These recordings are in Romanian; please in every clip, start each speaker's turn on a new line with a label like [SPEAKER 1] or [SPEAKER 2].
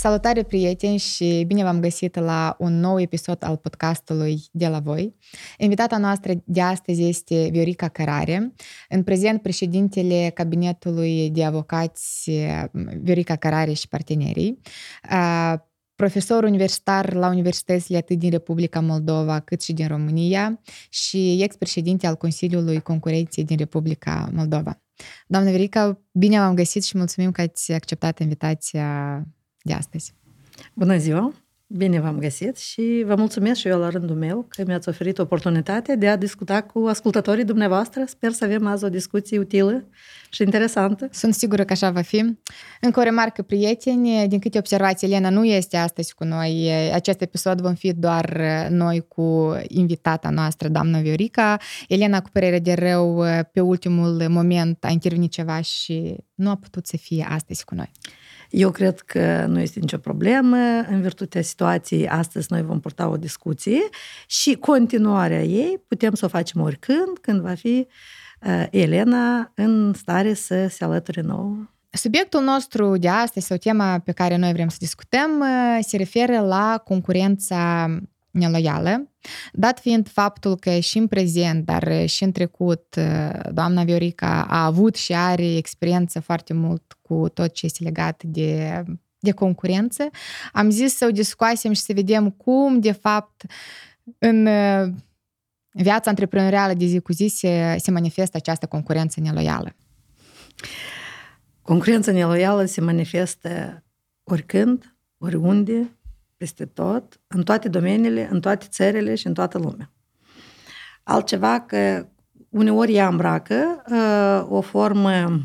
[SPEAKER 1] Salutare prieteni și bine v-am găsit la un nou episod al podcastului De la Voi. Invitata noastră de astăzi este Viorica Cărare, în prezent președintele Cabinetului de Avocați Viorica Cărare și partenerii, profesor universitar la universitățile atât din Republica Moldova cât și din România și ex-președinte al Consiliului Concurenței din Republica Moldova. Doamna Verica, bine v-am găsit și mulțumim că ați acceptat invitația de astăzi.
[SPEAKER 2] Bună ziua! Bine v-am găsit și vă mulțumesc și eu la rândul meu că mi-ați oferit oportunitatea de a discuta cu ascultătorii dumneavoastră. Sper să avem azi o discuție utilă și interesantă.
[SPEAKER 1] Sunt sigură că așa va fi. Încă o remarcă, prieteni, din câte observați, Elena nu este astăzi cu noi. Acest episod vom fi doar noi cu invitata noastră, doamna Viorica. Elena, cu părere de rău, pe ultimul moment a intervenit ceva și nu a putut să fie astăzi cu noi.
[SPEAKER 2] Eu cred că nu este nicio problemă. În virtutea situației, astăzi noi vom purta o discuție și continuarea ei putem să o facem oricând, când va fi uh, Elena în stare să se alăture nouă.
[SPEAKER 1] Subiectul nostru de astăzi sau tema pe care noi vrem să discutăm uh, se referă la concurența neloială, dat fiind faptul că și în prezent, dar și în trecut, doamna Viorica a avut și are experiență foarte mult cu tot ce este legat de, de concurență, am zis să o discuasem și să vedem cum, de fapt, în viața antreprenorială de zi cu zi se, se manifestă această concurență neloială.
[SPEAKER 2] Concurența neloială se manifestă oricând, oriunde, peste tot, în toate domeniile, în toate țările și în toată lumea. Altceva că uneori ea îmbracă uh, o formă,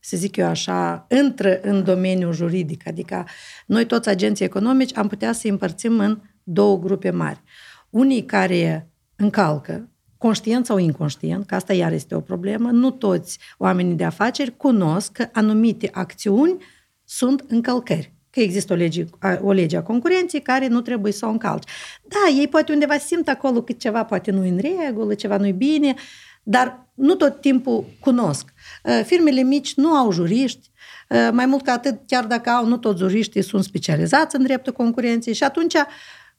[SPEAKER 2] să zic eu așa, intră în domeniul juridic, adică noi toți agenții economici am putea să împărțim în două grupe mari. Unii care încalcă, conștient sau inconștient, că asta iar este o problemă, nu toți oamenii de afaceri cunosc că anumite acțiuni sunt încălcări că există o lege, o lege a concurenței care nu trebuie să o încalci. Da, ei poate undeva simt acolo că ceva poate nu în regulă, ceva nu-i bine, dar nu tot timpul cunosc. Uh, firmele mici nu au juriști, uh, mai mult ca atât, chiar dacă au, nu toți juriștii sunt specializați în dreptul concurenței și atunci,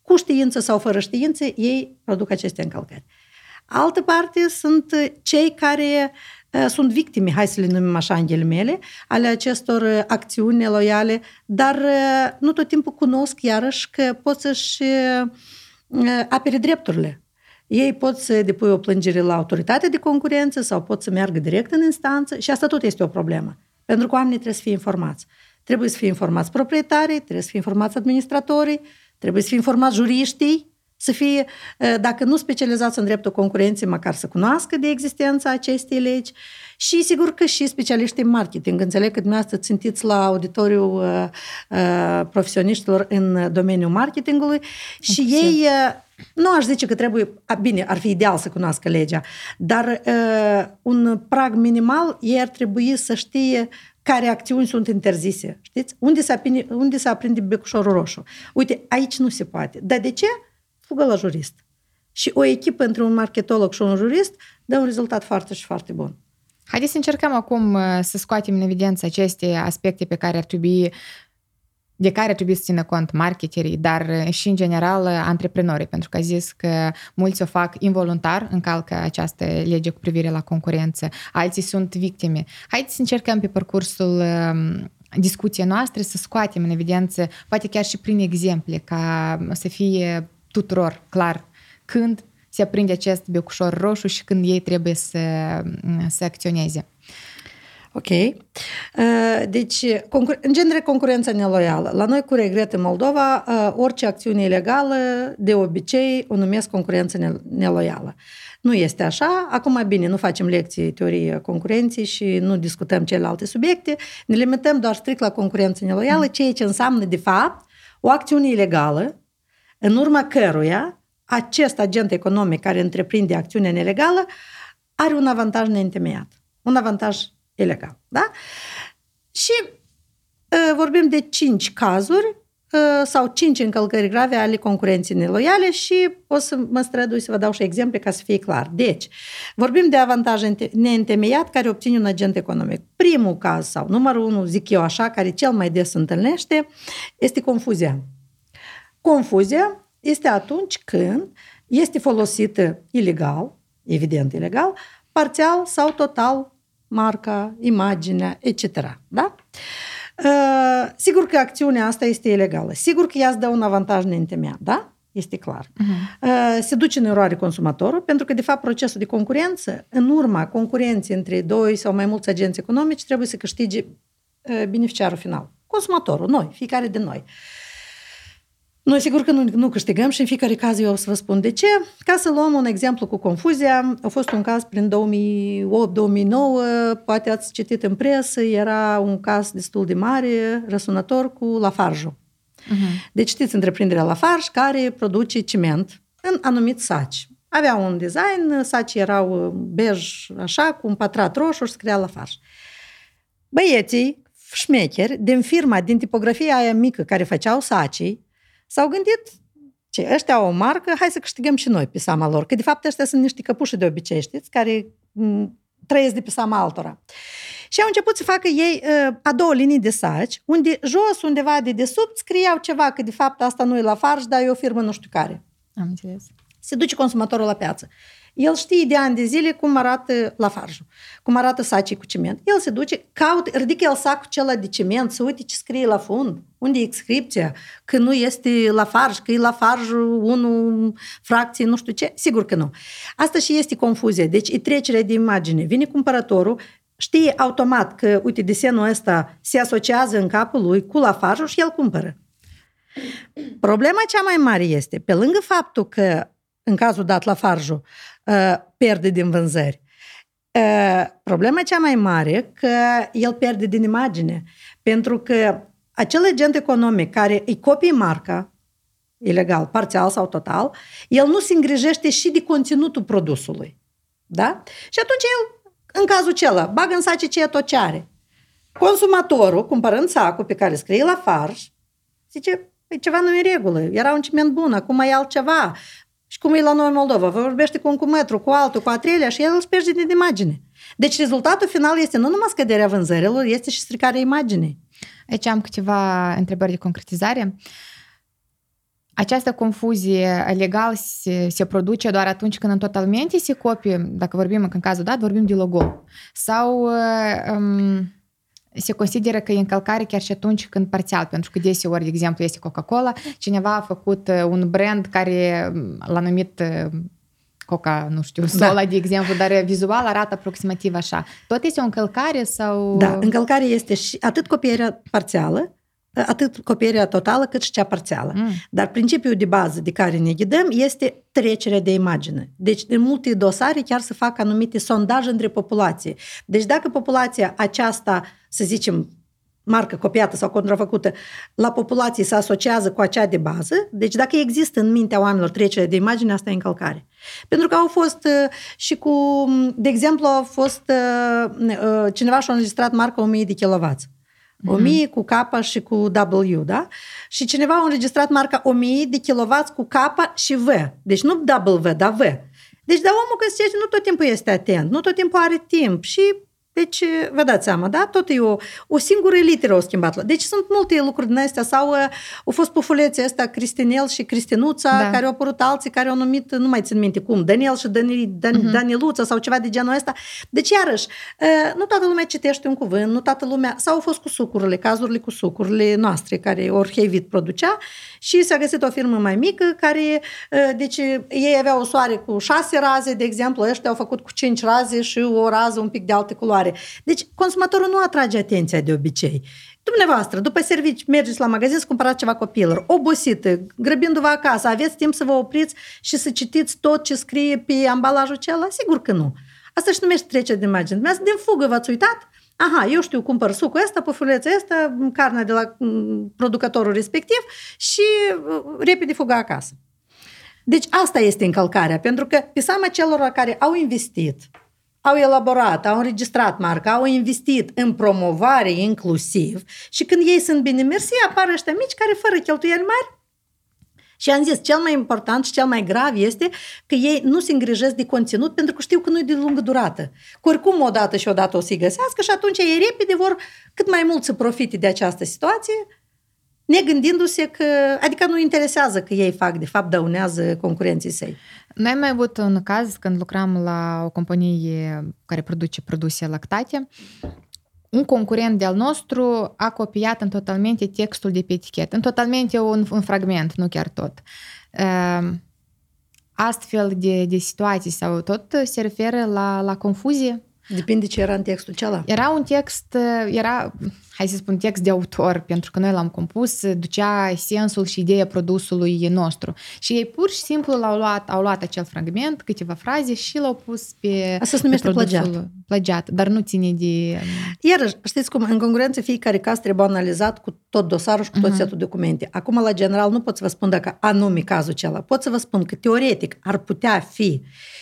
[SPEAKER 2] cu știință sau fără știință, ei produc aceste încălcări. Altă parte sunt cei care uh, Eh, sunt victime, hai să le numim așa în ghilimele, ale acestor eh, acțiuni neloiale, dar eh, nu tot timpul cunosc iarăși că pot să-și apere drepturile. Ei pot să depui o plângere la autoritatea de concurență sau pot să meargă direct în instanță și asta tot este o problemă. Pentru că oamenii trebuie să fie informați. Trebuie să fie informați proprietarii, trebuie să fie informați administratorii, trebuie să fie informați juriștii, să fie, dacă nu specializați în dreptul concurenței, măcar să cunoască de existența acestei legi și sigur că și specialiștii în marketing. Înțeleg că dumneavoastră țintiți la auditoriul uh, uh, profesioniștilor în domeniul marketingului și Exact. ei uh, nu aș zice că trebuie, bine, ar fi ideal să cunoască legea, dar uh, un prag minimal ei ar trebui să știe care acțiuni sunt interzise, știți? Unde se, aprinde, unde se aprinde becușorul roșu? Uite, aici nu se poate. Dar de ce? Fugă la jurist. Și o echipă între un marketolog și un jurist dă un rezultat foarte și foarte bun.
[SPEAKER 1] Haideți să încercăm acum uh, să scoatem în evidență aceste aspecte pe care ar trebui de care trebuie să țină cont marketerii, dar uh, și în general uh, antreprenorii, pentru că a zis că mulți o fac involuntar, încalcă această lege cu privire la concurență, alții sunt victime. Haideți să încercăm pe parcursul um, discuției noastre să scoatem în evidență, poate chiar și prin exemple, ca să fie tuturor clar când se aprinde acest becușor roșu și când ei trebuie să, să acționeze.
[SPEAKER 2] Ok. Uh, deci, în genere, concurența neloială. La noi, cu regret, în Moldova, uh, orice acțiune ilegală, de obicei, o numesc concurență neloială. Nu este așa. Acum, bine, nu facem lecții teorie concurenței și nu discutăm celelalte subiecte. Ne limităm doar strict la concurență neloială, mm. ceea ce înseamnă, de fapt, o acțiune ilegală în urma căruia acest agent economic care întreprinde acțiunea nelegală are un avantaj neîntemeiat, un avantaj ilegal. Da? Și uh, vorbim de cinci cazuri uh, sau cinci încălcări grave ale concurenței neloiale și o să mă strădui să vă dau și exemple ca să fie clar. Deci, vorbim de avantaj neîntemeiat care obține un agent economic. Primul caz sau numărul unu, zic eu așa, care cel mai des se întâlnește, este confuzia. Confuzia este atunci când este folosită ilegal, evident ilegal, parțial sau total marca, imaginea, etc. Da? Uh, sigur că acțiunea asta este ilegală. Sigur că ea îți dă un avantaj neîntemeiat, da? Este clar. Uh-huh. Uh, se duce în eroare consumatorul, pentru că, de fapt, procesul de concurență, în urma concurenței între doi sau mai mulți agenți economici, trebuie să câștige uh, beneficiarul final. Consumatorul, noi, fiecare din noi. Uh, noi sigur că nu, nu câștigăm și în fiecare caz eu o să vă spun de ce. Ca să luăm un exemplu cu confuzia, a fost un caz prin 2008-2009, poate ați citit în presă, era un caz destul de mare, răsunător cu Lafarge. Uh-huh. Deci știți întreprinderea Lafarge care produce ciment în anumit saci. Avea un design, sacii erau bej așa, cu un patrat roșu și scria Lafarge. Băieții șmecheri din firma, din tipografia aia mică care făceau sacii, S-au gândit, ce, ăștia au o marcă, hai să câștigăm și noi pe seama lor. Că de fapt ăștia sunt niște căpuși de obicei, știți, care m- trăiesc de pe seama altora. Și au început să facă ei uh, a două linii de saci, unde jos, undeva de desubt, scriau ceva, că de fapt asta nu e la farș, dar e o firmă nu știu care.
[SPEAKER 1] Am înțeles.
[SPEAKER 2] Se duce consumatorul la piață. El știe de ani de zile cum arată la farjul, cum arată sacii cu ciment. El se duce, caută, ridică el sacul acela de ciment, să uite ce scrie la fund, unde e inscripția, că nu este la farj, că e la farj 1 fracție, nu știu ce. Sigur că nu. Asta și este confuzie. Deci e trecerea de imagine. Vine cumpărătorul, știe automat că, uite, desenul ăsta se asociază în capul lui cu la farjul și el cumpără. Problema cea mai mare este, pe lângă faptul că în cazul dat la farjul, uh, pierde din vânzări. Uh, problema cea mai mare că el pierde din imagine, pentru că acel agent economic care îi copie marca, ilegal, parțial sau total, el nu se îngrijește și de conținutul produsului. Da? Și atunci el, în cazul acela, bagă în sace ceea tot ce are. Consumatorul, cumpărând sacul pe care scrie la farș, zice, păi ceva nu e regulă, era un ciment bun, acum e altceva. Și cum e la noi în Moldova, vorbește cu un cumetru, cu altul, cu a treilea și el îl pierde din imagine. Deci rezultatul final este nu numai scăderea vânzărilor, este și stricarea imaginii.
[SPEAKER 1] Aici am câteva întrebări de concretizare. Această confuzie legal se, se produce doar atunci când în totalmente se copie, dacă vorbim în cazul dat, vorbim de logo. Sau um, se consideră că e încălcare chiar și atunci când parțial, pentru că deseori, de exemplu, este Coca-Cola, cineva a făcut uh, un brand care um, l-a numit uh, Coca, nu știu, Sola, da. de exemplu, dar vizual arată aproximativ așa. Tot este o încălcare sau...
[SPEAKER 2] Da, încălcare este și atât copierea parțială, atât copierea totală cât și cea parțială. Mm. Dar principiul de bază de care ne ghidăm este trecerea de imagine. Deci, în multe dosare chiar se fac anumite sondaje între populație. Deci, dacă populația aceasta, să zicem, marcă copiată sau contrafăcută, la populație se asociază cu acea de bază, deci dacă există în mintea oamenilor trecerea de imagine, asta e încălcare. Pentru că au fost uh, și cu, de exemplu, a fost uh, uh, cineva și-a înregistrat marca 1000 de kW. 1000 mm-hmm. cu K și cu W, da? Și cineva a înregistrat marca 1000 de kW cu K și V. Deci nu W, dar V. Deci, dar omul că nu tot timpul este atent, nu tot timpul are timp și deci, vă dați seama, da? Tot e o, o singură literă au schimbat. Deci sunt multe lucruri din astea. Sau uh, au fost pufuleții ăsta Cristinel și Cristinuța, da. care au apărut alții care au numit, nu mai țin minte cum, Daniel și Dani, Dan, uh-huh. Daniluța sau ceva de genul ăsta. Deci, iarăși, uh, nu toată lumea citește un cuvânt, nu toată lumea... Sau au fost cu sucurile, cazurile cu sucurile noastre, care Orhevit producea și s-a găsit o firmă mai mică care, uh, deci, ei aveau o soare cu șase raze, de exemplu, ăștia au făcut cu cinci raze și o rază un pic de alte culoare mare. Deci consumatorul nu atrage atenția de obicei. Dumneavoastră, după servici, mergeți la magazin să cumpărați ceva copilor, obosită, grăbindu-vă acasă, aveți timp să vă opriți și să citiți tot ce scrie pe ambalajul acela? Sigur că nu. Asta și numește trecerea de imagine. Dumneavoastră, din fugă v-ați uitat? Aha, eu știu, cumpăr sucul ăsta, pufulețul ăsta, carnea de la mm, producătorul respectiv și uh, repede fugă acasă. Deci asta este încălcarea, pentru că pe seama celor care au investit, au elaborat, au înregistrat marca, au investit în promovare inclusiv și când ei sunt bine mersi, apar ăștia mici care fără cheltuieli mari și am zis, cel mai important și cel mai grav este că ei nu se îngrijesc de conținut pentru că știu că nu e de lungă durată. Că oricum odată și odată o să-i găsească și atunci ei repede vor cât mai mult să profite de această situație, negândindu-se că, adică nu interesează că ei fac, de fapt dăunează concurenții săi.
[SPEAKER 1] Noi am mai avut un caz când lucram la o companie care produce produse lactate un concurent de-al nostru a copiat în totalmente textul de pe etichetă. În totalmente un, un fragment, nu chiar tot. Ehm, astfel de, de situații sau tot se referă la, la confuzie
[SPEAKER 2] Depinde ce era în textul cealaltă.
[SPEAKER 1] Era un text, era, hai să spun, text de autor, pentru că noi l-am compus, ducea sensul și ideea produsului nostru. Și ei pur și simplu l-au luat, au luat acel fragment, câteva fraze și l-au pus pe
[SPEAKER 2] Asta se numește plagiat.
[SPEAKER 1] Plagiat, dar nu ține de...
[SPEAKER 2] Iarăși, știți cum, în concurență fiecare caz trebuie analizat cu tot dosarul și cu tot uh-huh. setul documente. Acum, la general, nu pot să vă spun dacă anume cazul acela. Pot să vă spun că teoretic ar putea fi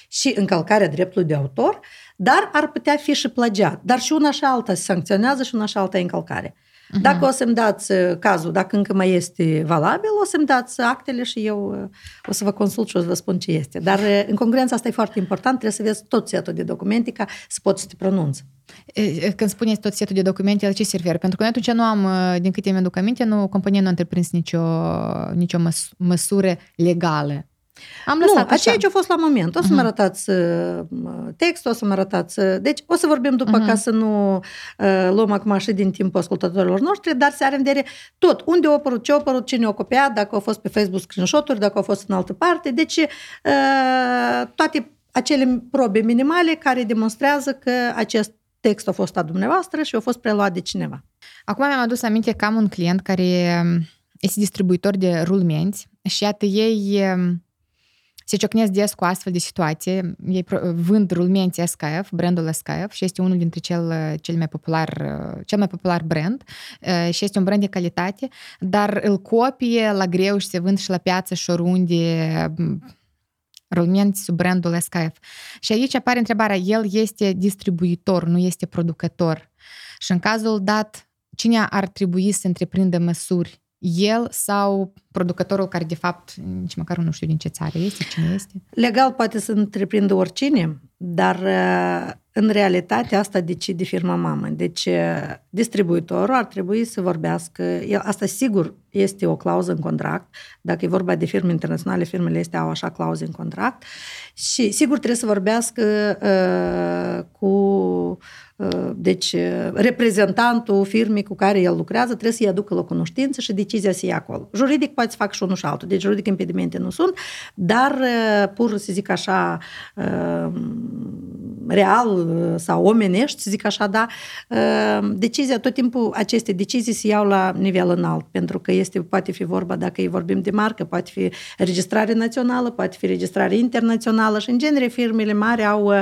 [SPEAKER 2] și încălcarea dreptului de autor, dar ar putea fi și plagiat. Dar și una și alta se sancționează și una și alta e încălcare. Uh-huh. Dacă o să-mi dați uh, cazul, dacă încă mai este valabil, o să-mi dați actele și eu uh, o să vă consult și o să vă spun ce este. Dar uh, în concurență asta e foarte important, trebuie să vezi tot setul de documente ca să poți să te pronunți.
[SPEAKER 1] Când spuneți tot setul de documente, la ce se referă? Pentru că noi atunci nu am, din câte mi-aduc aminte, nu, compania nu a întreprins nicio, nicio măs- măsură legală
[SPEAKER 2] am lăsat nu, așa. aceea ce a fost la moment. O să uh-huh. mă mhm. arătați uh, textul, o să mă arătați... Uh, deci o să vorbim după uh-huh. ca să nu uh, luăm acum și din timpul ascultătorilor noștri, dar se are în vedere tot. Unde a apărut, ce a apărut, cine a copiat, dacă au fost pe Facebook screenshot-uri, dacă au fost în altă parte. Deci uh, toate acele probe minimale care demonstrează că acest text a fost a dumneavoastră și a fost preluat de cineva.
[SPEAKER 1] Acum mi-am adus aminte că am un client care um, este distribuitor de rulmenți și iată ei um, se ciocnesc des cu astfel de situații. Ei vând rulmenți SKF, brandul SKF și este unul dintre cel, cel mai popular, cel mai popular brand și este un brand de calitate, dar îl copie la greu și se vând și la piață și oriunde rulmenți sub brandul SKF. Și aici apare întrebarea, el este distribuitor, nu este producător. Și în cazul dat, cine ar trebui să întreprindă măsuri el sau producătorul care de fapt nici măcar nu știu din ce țară este, cine este?
[SPEAKER 2] Legal poate să întreprindă oricine, dar uh, în realitate asta decide firma mamă. Deci uh, distribuitorul ar trebui să vorbească, asta sigur este o clauză în contract, dacă e vorba de firme internaționale, firmele astea au așa clauze în contract și sigur trebuie să vorbească uh, cu uh, deci reprezentantul firmei cu care el lucrează trebuie să-i aducă la cunoștință și decizia să ia acolo. Juridic poate să facă și unul și altul, deci juridic impedimente nu sunt, dar pur să zic așa real sau omenești, să zic așa, da, decizia, tot timpul aceste decizii se iau la nivel înalt, pentru că este, poate fi vorba, dacă îi vorbim de marcă, poate fi registrare națională, poate fi registrare internațională și, în genere, firmele mari au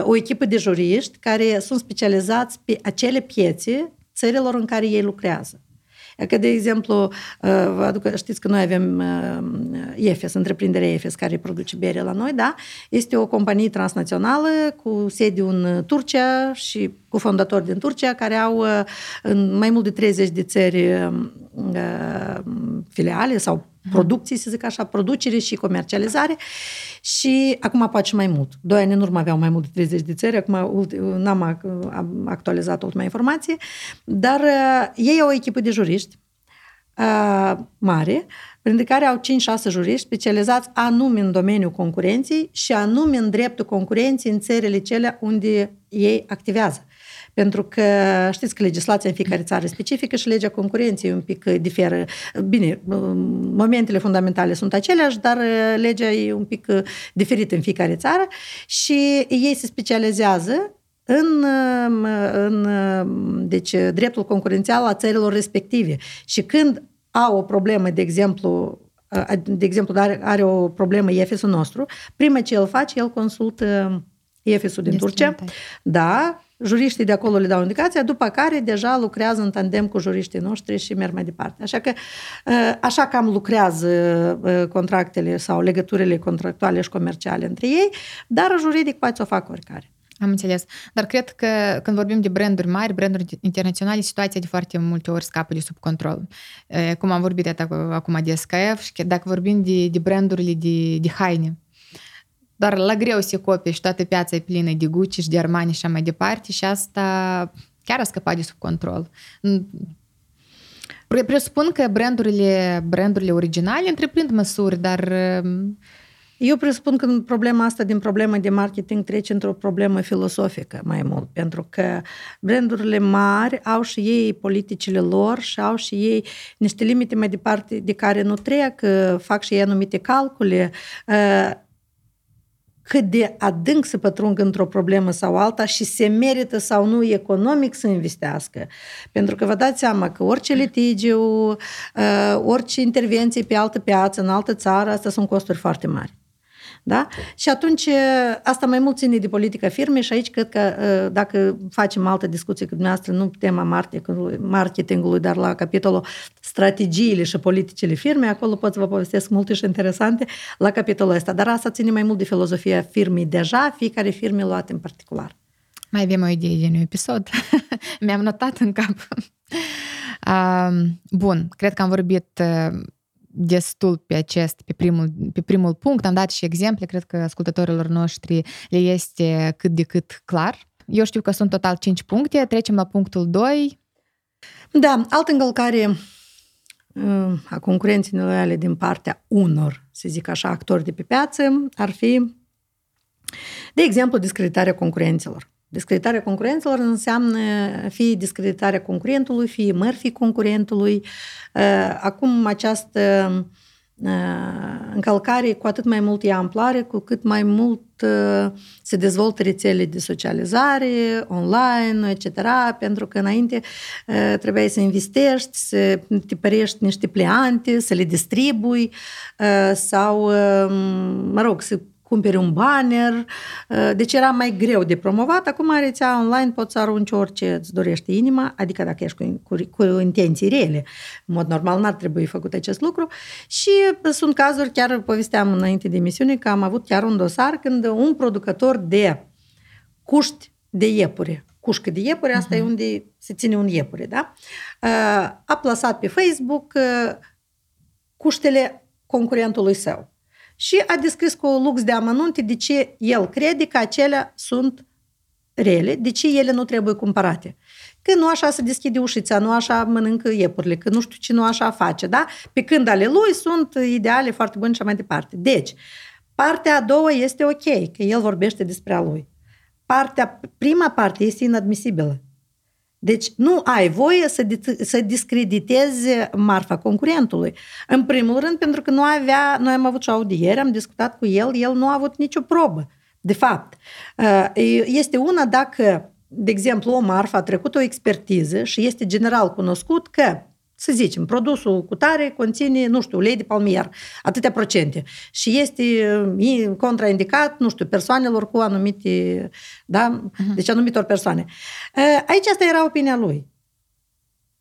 [SPEAKER 2] o echipă de juriști care sunt specializați pe acele piețe țărilor în care ei lucrează. Că, de exemplu, vă aduc, știți că noi avem EFES, întreprinderea EFES, care produce bere la noi, da? Este o companie transnațională cu sediu în Turcia și cu fondatori din Turcia, care au în mai mult de 30 de țări filiale sau producții, să zic așa, producere și comercializare și acum poate și mai mult. Doi ani în urmă aveau mai mult de 30 de țări, acum n-am actualizat ultima informație, dar uh, ei au o echipă de juriști uh, mare, printre care au 5-6 juriști specializați anume în domeniul concurenței și anume în dreptul concurenței în țările cele unde ei activează. Pentru că știți că legislația în fiecare țară specifică și legea concurenței un pic diferă. Bine, momentele fundamentale sunt aceleași, dar legea e un pic diferită în fiecare țară și ei se specializează în, în deci, dreptul concurențial a țărilor respective. Și când au o problemă, de exemplu, de exemplu, are, are o problemă EFS-ul nostru, prima ce el face, el consultă EFS-ul din Turcia, da, juriștii de acolo le dau indicația, după care deja lucrează în tandem cu juriștii noștri și merg mai departe. Așa că ă, așa cam lucrează ă, contractele sau legăturile contractuale și comerciale între ei, dar juridic poate să o facă oricare.
[SPEAKER 1] Am înțeles. Dar cred că când vorbim de branduri mari, branduri internaționale, situația de foarte multe ori scapă de sub control. Cum am vorbit acum de SKF și dacă vorbim de, de brandurile de, de haine, dar la greu se copie și toată piața e plină de Gucci și de Armani și așa mai departe și asta chiar a scăpat de sub control. Presupun că brandurile, brandurile originale întreprind măsuri, dar
[SPEAKER 2] eu presupun că problema asta din problemă de marketing trece într-o problemă filosofică mai mult, pentru că brandurile mari au și ei politicile lor și au și ei niște limite mai departe de care nu trec, fac și ei anumite calcule, cât de adânc se pătrung într-o problemă sau alta și se merită sau nu economic să investească. Pentru că vă dați seama că orice litigiu, orice intervenție pe altă piață, în altă țară, astea sunt costuri foarte mari. Da? Și atunci asta mai mult ține de politica firmei și aici cred că dacă facem altă discuție cu dumneavoastră, nu tema marketingului, dar la capitolul strategiile și politicile firmei, acolo pot să vă povestesc multe și interesante la capitolul ăsta. Dar asta ține mai mult de filozofia firmei deja, fiecare firme luat în particular.
[SPEAKER 1] Mai avem o idee din un episod. Mi-am notat în cap. Bun, cred că am vorbit destul pe acest, pe primul, pe primul punct. Am dat și exemple, cred că ascultătorilor noștri le este cât de cât clar. Eu știu că sunt total 5 puncte. Trecem la punctul 2.
[SPEAKER 2] Da, altă încălcare uh, a concurenței neloiale din partea unor, să zic așa, actori de pe piață ar fi, de exemplu, discreditarea concurenților. Discreditarea concurenților înseamnă fie discreditarea concurentului, fie mărfii concurentului. Uh, acum această uh, încălcare cu atât mai mult ia amploare, cu cât mai mult uh, se dezvoltă rețele de socializare, online, etc., pentru că înainte trebuia să investești, să tipărești niște pleante, să le distribui sau, mă rog, să cumperi un banner, uh, deci era mai greu de promovat. Acum rețea online poți să arunci orice îți dorește inima, adică dacă ești cu, cu, cu intenții rele. În mod normal n-ar trebui făcut acest lucru și sunt cazuri, chiar povesteam înainte de emisiune, că am avut chiar un dosar când un producător de cuști de iepure, cușcă de iepure, asta uh-huh. e unde se ține un iepure, da? Uh, a plasat pe Facebook uh, cuștele concurentului său și a descris cu lux de amănunte de ce el crede că acelea sunt rele, de ce ele nu trebuie cumpărate. Că nu așa se deschide ușița, nu așa mănâncă iepurile, că nu știu ce nu așa face, da? Pe când ale lui sunt ideale, foarte bune și mai departe. Deci, partea a doua este ok, că el vorbește despre a lui. Partea, prima parte este inadmisibilă. Deci nu ai voie să, să discreditezi marfa concurentului. În primul rând, pentru că nu avea, noi am avut și audiere, am discutat cu el, el nu a avut nicio probă. De fapt, uh, este una dacă, de exemplu, o marfă a trecut o expertiză și este general cunoscut că să zicem, produsul cu tare conține, nu știu, ulei de palmier, atâtea procente. Și este contraindicat, nu știu, persoanelor cu anumite, da, uh-huh. deci anumitor persoane. Aici asta era opinia lui.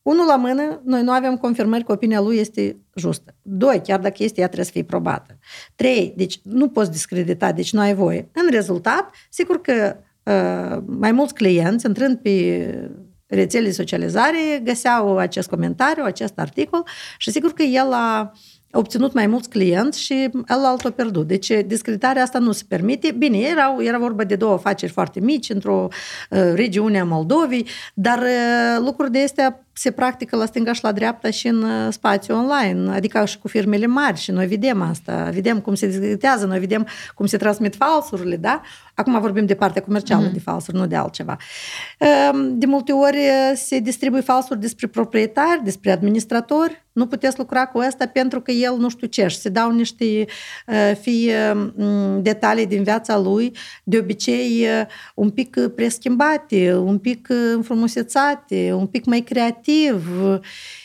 [SPEAKER 2] Unul la mână, noi nu avem confirmări că opinia lui este justă. Doi, chiar dacă este, ea trebuie să fie probată. Trei, deci nu poți discredita, deci nu ai voie. În rezultat, sigur că uh, mai mulți clienți, intrând pe rețele de socializare găseau acest comentariu, acest articol și sigur că el a obținut mai mulți clienți și el alt a pierdut. Deci discreditarea asta nu se permite. Bine, erau, era vorba de două afaceri foarte mici într-o uh, regiune a Moldovei, dar uh, lucruri de astea se practică la stânga și la dreapta și în uh, spațiu online, adică și cu firmele mari și noi vedem asta, vedem cum se discutează, noi vedem cum se transmit falsurile, da? Acum vorbim de partea comercială mm-hmm. de falsuri, nu de altceva. Ehm, de multe ori uh, se distribuie falsuri despre proprietari, despre administratori, nu puteți lucra cu asta pentru că el nu știu ce. Și se dau niște uh, fie mm, detalii din viața lui, de obicei un pic preschimbate, un pic înfrumusețate, un pic mai creative creativ.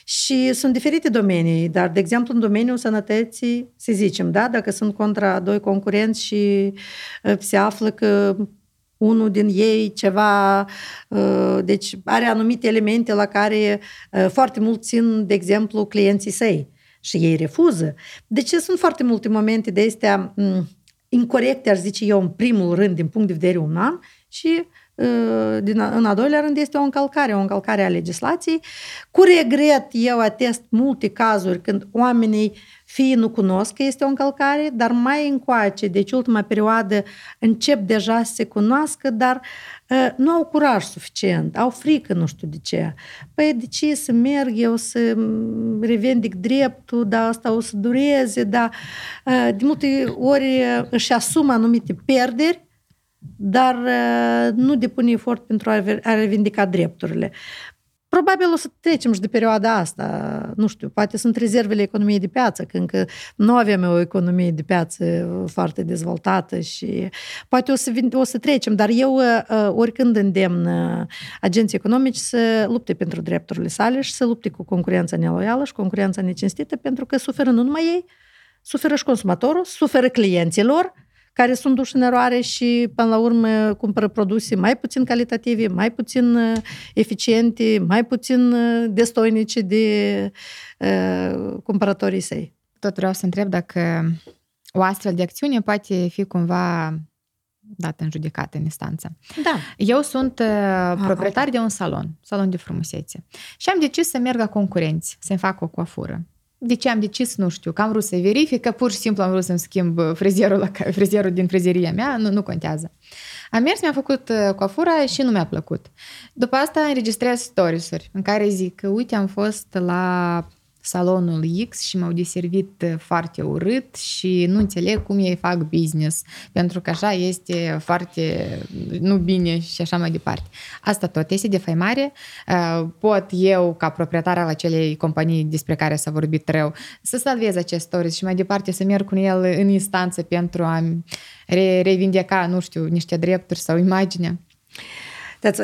[SPEAKER 2] Și sunt diferite domenii, dar, de exemplu, în domeniul sănătății, să zicem, da, dacă sunt contra doi concurenți și uh, se află că unul din ei ceva, uh, deci are anumite elemente la care uh, foarte mult țin, de exemplu, clienții săi și ei refuză. Deci sunt foarte multe momente de astea incorrecte, aș zice eu, în primul rând, din punct de vedere uman, și din, în a doilea rând este o încălcare, o încălcare a legislației. Cu regret, eu atest multe cazuri când oamenii fie nu cunosc că este o încălcare, dar mai încoace, deci ultima perioadă, încep deja să se cunoască, dar uh, nu au curaj suficient, au frică, nu știu de ce. Păi de ce să merg eu să revendic dreptul, da, asta o să dureze, da. Uh, de multe ori își asumă anumite pierderi, dar nu depune efort pentru a revendica drepturile. Probabil o să trecem și de perioada asta, nu știu, poate sunt rezervele economiei de piață, că încă nu avem o economie de piață foarte dezvoltată și poate o să, o să trecem, dar eu oricând îndemn agenții economici să lupte pentru drepturile sale și să lupte cu concurența neloială și concurența necinstită, pentru că suferă nu numai ei, suferă și consumatorul, suferă clienților, care sunt duși în eroare și, până la urmă, cumpără produse mai puțin calitative, mai puțin uh, eficiente, mai puțin uh, destoinice de uh, cumpărătorii săi.
[SPEAKER 1] Tot vreau să întreb dacă o astfel de acțiune poate fi cumva dată în judecată în instanță.
[SPEAKER 2] Da.
[SPEAKER 1] Eu sunt uh, proprietar de un salon, salon de frumusețe. Și am decis să merg la concurenți, să-mi fac o coafură de ce am decis, nu știu, că am vrut să verific, că pur și simplu am vrut să-mi schimb frizerul, la, frizerul din frizeria mea, nu, nu contează. Am mers, mi-a făcut uh, coafura și nu mi-a plăcut. După asta înregistrez storiesuri în care zic că, uite, am fost la salonul X și m-au deservit uh, foarte urât și nu înțeleg cum ei fac business, pentru că așa este foarte nu bine și așa mai departe. Asta tot este defăimare. Uh, pot eu, ca proprietar al acelei companii despre care s-a vorbit rău, să salvez acest stories și mai departe să merg cu el în instanță pentru a reivindica, nu știu, niște drepturi sau imagine.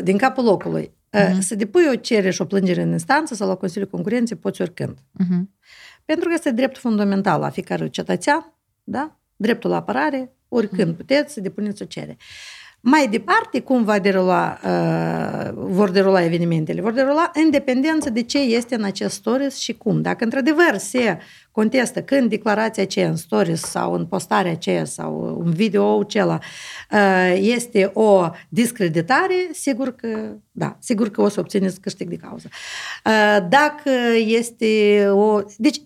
[SPEAKER 2] Din capul locului, Uh-huh. Să depui o cerere și o plângere în instanță sau la Consiliul Concurenței poți oricând. Uh-huh. Pentru că este dreptul fundamental la fiecare cetățean, da? dreptul la apărare, oricând uh-huh. puteți să depuneți o cerere. Mai departe, cum va derula, uh, vor derula evenimentele? Vor derula în dependență de ce este în acest stories și cum. Dacă într-adevăr se contestă când declarația aceea în stories sau în postarea aceea sau în video acela uh, este o discreditare, sigur că, da, sigur că o să obțineți câștig de cauză. Uh, dacă este o... Deci,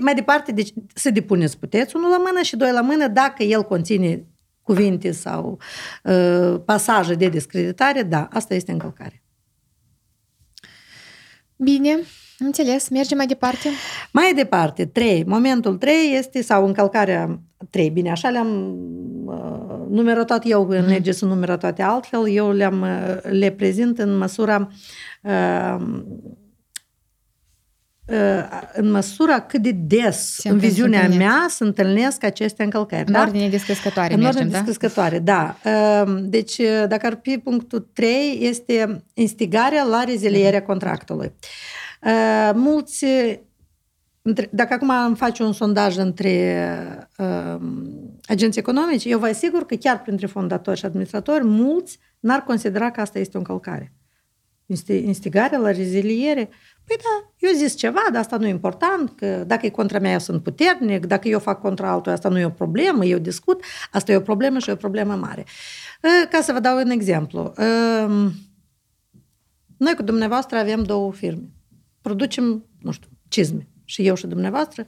[SPEAKER 2] mai departe, deci, să depuneți puteți unul la mână și doi la mână dacă el conține cuvinte sau uh, pasaje de discreditare, da, asta este încălcare.
[SPEAKER 1] Bine, înțeles. Mergem mai departe?
[SPEAKER 2] Mai departe, 3. Momentul 3 este, sau încălcarea 3, bine, așa le-am uh, numerotat eu, în lege mm. sunt numerotate altfel, eu le-am, uh, le prezint în măsura uh, în măsura cât de des Se în viziunea mea se întâlnesc aceste încălcări.
[SPEAKER 1] În da? ordine descrescătoare
[SPEAKER 2] În
[SPEAKER 1] mergem,
[SPEAKER 2] ordine
[SPEAKER 1] da?
[SPEAKER 2] descrescătoare, da. Ehm, deci, dacă ar fi punctul 3, este instigarea la rezilierea mhm. contractului. Ehm, mulți dacă acum am face un sondaj între uh, agenții economici, eu vă asigur că chiar printre fondatori și administratori, mulți n-ar considera că asta este o încălcare. Instigarea la reziliere Păi da, eu zis ceva, dar asta nu e important, că dacă e contra mea, eu sunt puternic, dacă eu fac contra altul, asta nu e o problemă, eu discut, asta e o problemă și e o problemă mare. Ca să vă dau un exemplu. Noi cu dumneavoastră avem două firme. Producem, nu știu, cizme. Și eu și dumneavoastră.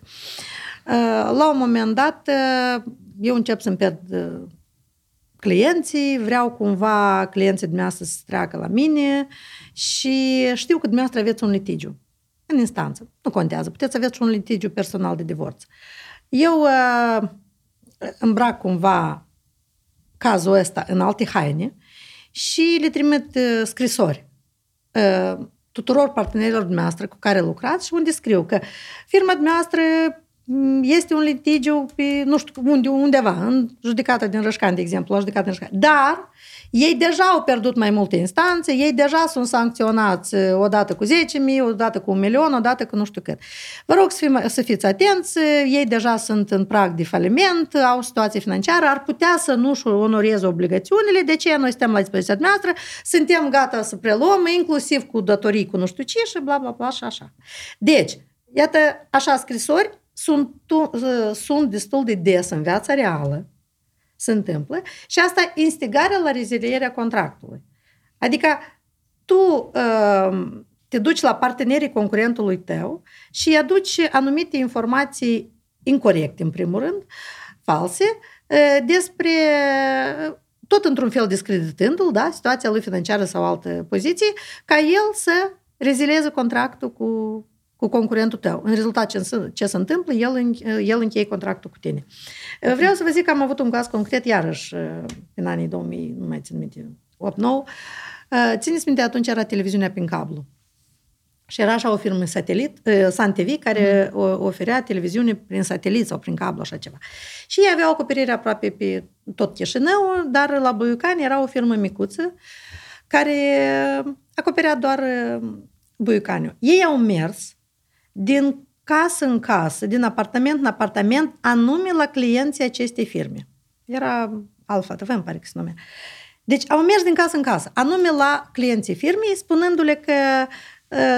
[SPEAKER 2] La un moment dat, eu încep să-mi pierd clienții, vreau cumva clienții dumneavoastră să treacă la mine și știu că dumneavoastră aveți un litigiu în instanță. Nu contează, puteți aveți un litigiu personal de divorț. Eu uh, îmbrac cumva cazul ăsta în alte haine și le trimit uh, scrisori uh, tuturor partenerilor dumneavoastră cu care lucrați și unde scriu că firma dumneavoastră Mm, este un litigiu pe, nu știu, unde, undeva, în judecata din Rășcan, de exemplu, la judecata din Rășcan. Dar ei deja au pierdut mai multe instanțe, ei deja sunt sancționați uh, odată cu 10.000, odată cu un milion, odată cu nu știu cât. Vă rog să, fim, să fiți atenți, ei deja sunt în prag de faliment, au situație financiară, ar putea să nu-și onoreze obligațiunile, de ce noi suntem la dispoziția noastră, suntem gata să preluăm, inclusiv cu datorii, cu nu știu ce și bla bla bla și așa. Deci, iată, așa scrisori sunt, sunt destul de des în viața reală, se întâmplă și asta instigarea la rezilierea contractului. Adică tu uh, te duci la partenerii concurentului tău și îi aduci anumite informații incorrecte, în primul rând, false, uh, despre tot într-un fel discreditându-l, da, situația lui financiară sau altă poziție, ca el să rezileze contractul cu, cu concurentul tău. În rezultat, ce, ce se întâmplă, el, el încheie contractul cu tine. Vreau să vă zic că am avut un caz concret, iarăși, în anii 2000, nu mai țin minte, 8-9. Țineți minte, atunci era televiziunea prin cablu. Și era așa o firmă satelit, San TV, care mm. oferea televiziune prin satelit sau prin cablu, așa ceva. Și ei aveau acoperire aproape pe tot Chișinău, dar la Buiucani era o firmă micuță care acoperea doar Buiucaniu. Ei au mers din casă în casă, din apartament în apartament, anume la clienții acestei firme. Era Alfa TV, îmi pare că se numea. Deci au mers din casă în casă, anume la clienții firmei, spunându-le că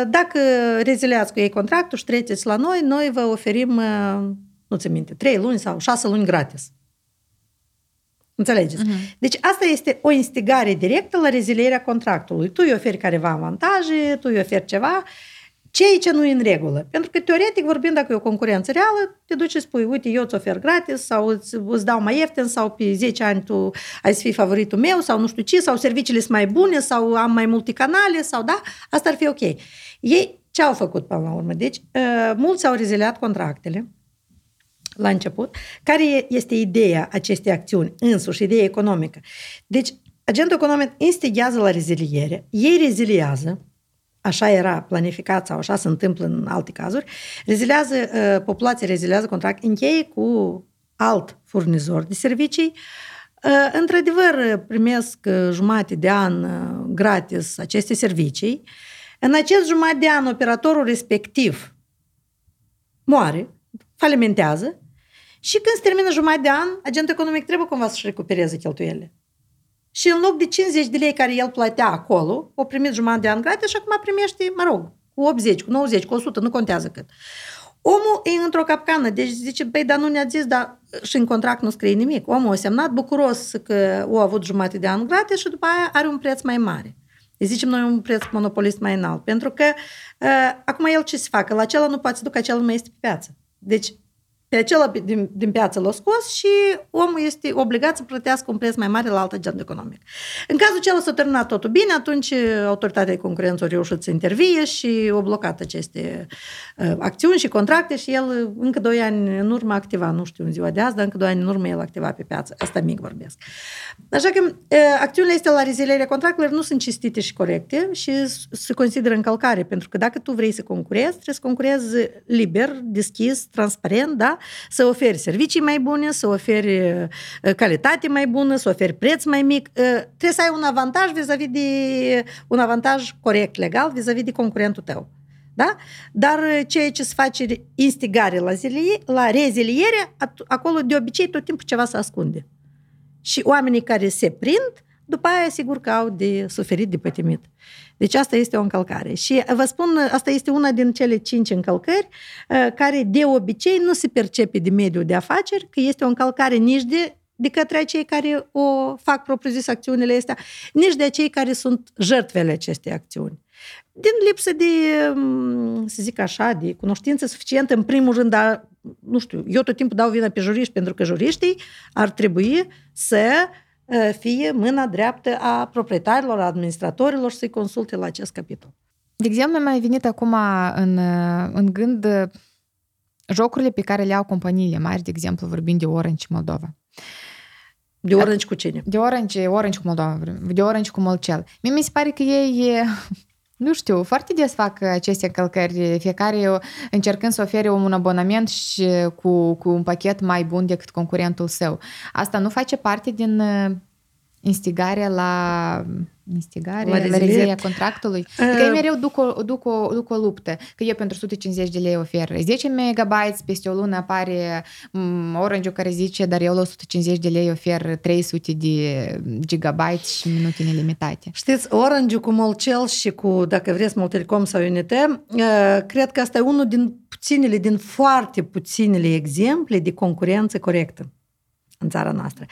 [SPEAKER 2] dacă rezileați cu ei contractul și treceți la noi, noi vă oferim, nu ți minte, 3 luni sau 6 luni gratis. Înțelegeți? Uh-huh. Deci asta este o instigare directă la rezilierea contractului. Tu îi oferi careva avantaje, tu îi oferi ceva, ceea ce nu e în regulă. Pentru că, teoretic vorbind, dacă e o concurență reală, te duci și spui, uite, eu îți ofer gratis sau îți, îți dau mai ieftin sau pe 10 ani tu ai să fii favoritul meu sau nu știu ce, sau serviciile sunt mai bune sau am mai multe canale sau da, asta ar fi ok. Ei ce au făcut până la urmă? Deci, uh, mulți au reziliat contractele, la început, care este ideea acestei acțiuni, însuși, ideea economică. Deci, agentul economic instighează la reziliere, ei reziliază, așa era planificat sau așa se întâmplă în alte cazuri, reziliază, uh, populația reziliază contract, încheie cu alt furnizor de servicii, uh, într-adevăr primesc uh, jumate de an gratis aceste servicii, în acest jumătate de an operatorul respectiv moare, falimentează și când se termină jumătate de an, agentul economic trebuie cumva să-și recupereze cheltuielile. Și în loc de 50 de lei care el plătea acolo, o primit jumătate de an gratis și acum primește, mă rog, cu 80, cu 90, cu 100, nu contează cât. Omul e într-o capcană, deci zice, băi, dar nu ne-a zis, dar și în contract nu scrie nimic. Omul a semnat bucuros că o avut jumătate de an gratis și după aia are un preț mai mare. Îi zicem noi un preț monopolist mai înalt. Pentru că uh, acum el ce se facă? La acela nu poate să ducă, acela nu mai este pe piață. Deci pe acela din, din piață l-a scos și omul este obligat să plătească un preț mai mare la alt agent economic. În cazul acela s-a terminat totul bine, atunci autoritatea de concurență a reușit să intervie și a blocat aceste uh, acțiuni și contracte și el încă doi ani în urmă activa, nu știu în ziua de azi, dar încă doi ani în urmă el activa pe piață. Asta mic vorbesc. Așa că uh, acțiunile astea la rezilierea contractelor nu sunt cistite și corecte și se consideră încălcare, pentru că dacă tu vrei să concurezi, trebuie să concurezi liber, deschis, transparent, da? Să oferi servicii mai bune, să oferi uh, calitate mai bună, să oferi preț mai mic. Uh, trebuie să ai un avantaj vis-a-vis de un avantaj corect, legal, vis-a-vis de concurentul tău. Da? Dar uh, ceea ce se face instigare la, zilie, la reziliere, acolo de obicei tot timpul ceva se ascunde. Și oamenii care se prind, după aia, sigur că au de suferit, de pătimit. Deci asta este o încălcare. Și vă spun, asta este una din cele cinci încălcări uh, care de obicei nu se percepe de mediul de afaceri, că este o încălcare nici de de către cei care o fac propriu-zis acțiunile astea, nici de cei care sunt jertfele acestei acțiuni. Din lipsă de, um, să zic așa, de cunoștință suficientă, în primul rând, dar, nu știu, eu tot timpul dau vina pe juriști, pentru că juriștii ar trebui să fie mâna dreaptă a proprietarilor, a administratorilor să-i consulte la acest capitol.
[SPEAKER 1] De exemplu, mi-a venit acum în, uh, în gând uh, jocurile pe care le au companiile mari, de exemplu, vorbind de Orange Moldova.
[SPEAKER 2] De Orange cu cine?
[SPEAKER 1] De Orange, Orange cu Moldova, de Orange cu Molcel. Mie mi se pare că ei nu știu, foarte des fac aceste încălcări, fiecare încercând să ofere un abonament și cu, cu un pachet mai bun decât concurentul său. Asta nu face parte din uh, instigarea la instigare, la, la rezilierea contractului. Uh, adică ei mereu duc o, duc, o, duc o luptă. Că eu pentru 150 de lei ofer 10 megabytes, peste o lună apare um, Orange care zice, dar eu la 150 de lei ofer 300 de gigabytes și minute nelimitate.
[SPEAKER 2] Știți, Orange cu Molcel și cu, dacă vreți, Moltelecom sau Unite, uh, cred că asta e unul din puținele, din foarte puținele exemple de concurență corectă. În țara noastră.